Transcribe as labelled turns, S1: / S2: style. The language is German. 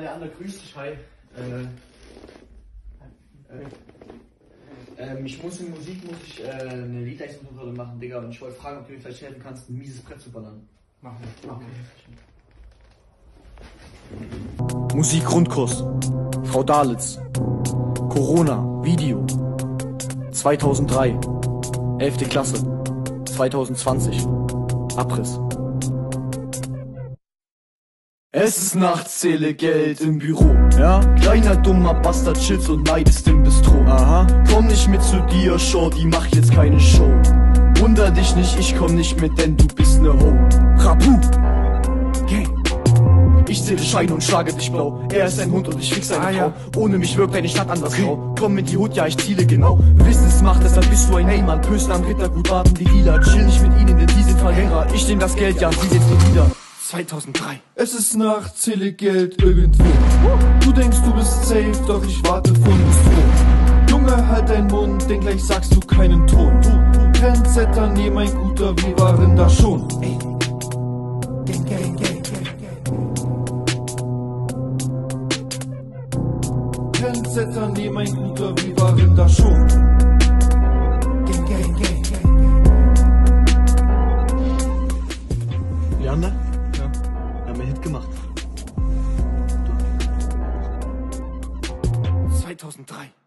S1: Der andere grüßt dich, hi. Äh, äh, ähm, ich muss in Musik, muss ich äh, eine Liedleistungskontrolle machen, Digga, und ich wollte fragen, ob du mir vielleicht helfen kannst, ein mieses Brett zu ballern.
S2: Machen wir. Okay.
S3: Musikgrundkurs. Frau Dalitz. Corona. Video. 2003. 11. Klasse. 2020. Abriss. Es ist nachts, zähle Geld im Büro. Ja? Kleiner dummer Bastard chillst und neidest im Bistro. Aha. Komm nicht mit zu dir, Shorty, mach jetzt keine Show. Wunder dich nicht, ich komm nicht mit, denn du bist ne Ho. Rapu. Gang. Ich zähle Scheine und schlage dich blau. Er ist ein Hund und ich fix seine
S2: Ah,
S3: Frau.
S2: ja.
S3: Ohne mich wirkt deine Stadt anders grau. Komm in die Hut, ja, ich ziele genau. Wissensmacht, deshalb bist du ein Heymann. Pösten am Rittergut, warten die Lila. Chill nicht mit ihnen, denn die sind Verlierer. Ich nehm das Geld, ja, sie sind wieder. 2003.
S4: Es ist Nacht, zähle Geld irgendwo. Du denkst, du bist safe, doch ich warte von bis tot. Junge, halt deinen Mund, denn gleich sagst du keinen Ton. Du, du Trendsetter, nee, mein Guter, wir waren da schon. Ey. Gang, nee, mein Guter, wir waren da schon. Gang, gang, gang, gang, gang. Leander? gemacht. 2003.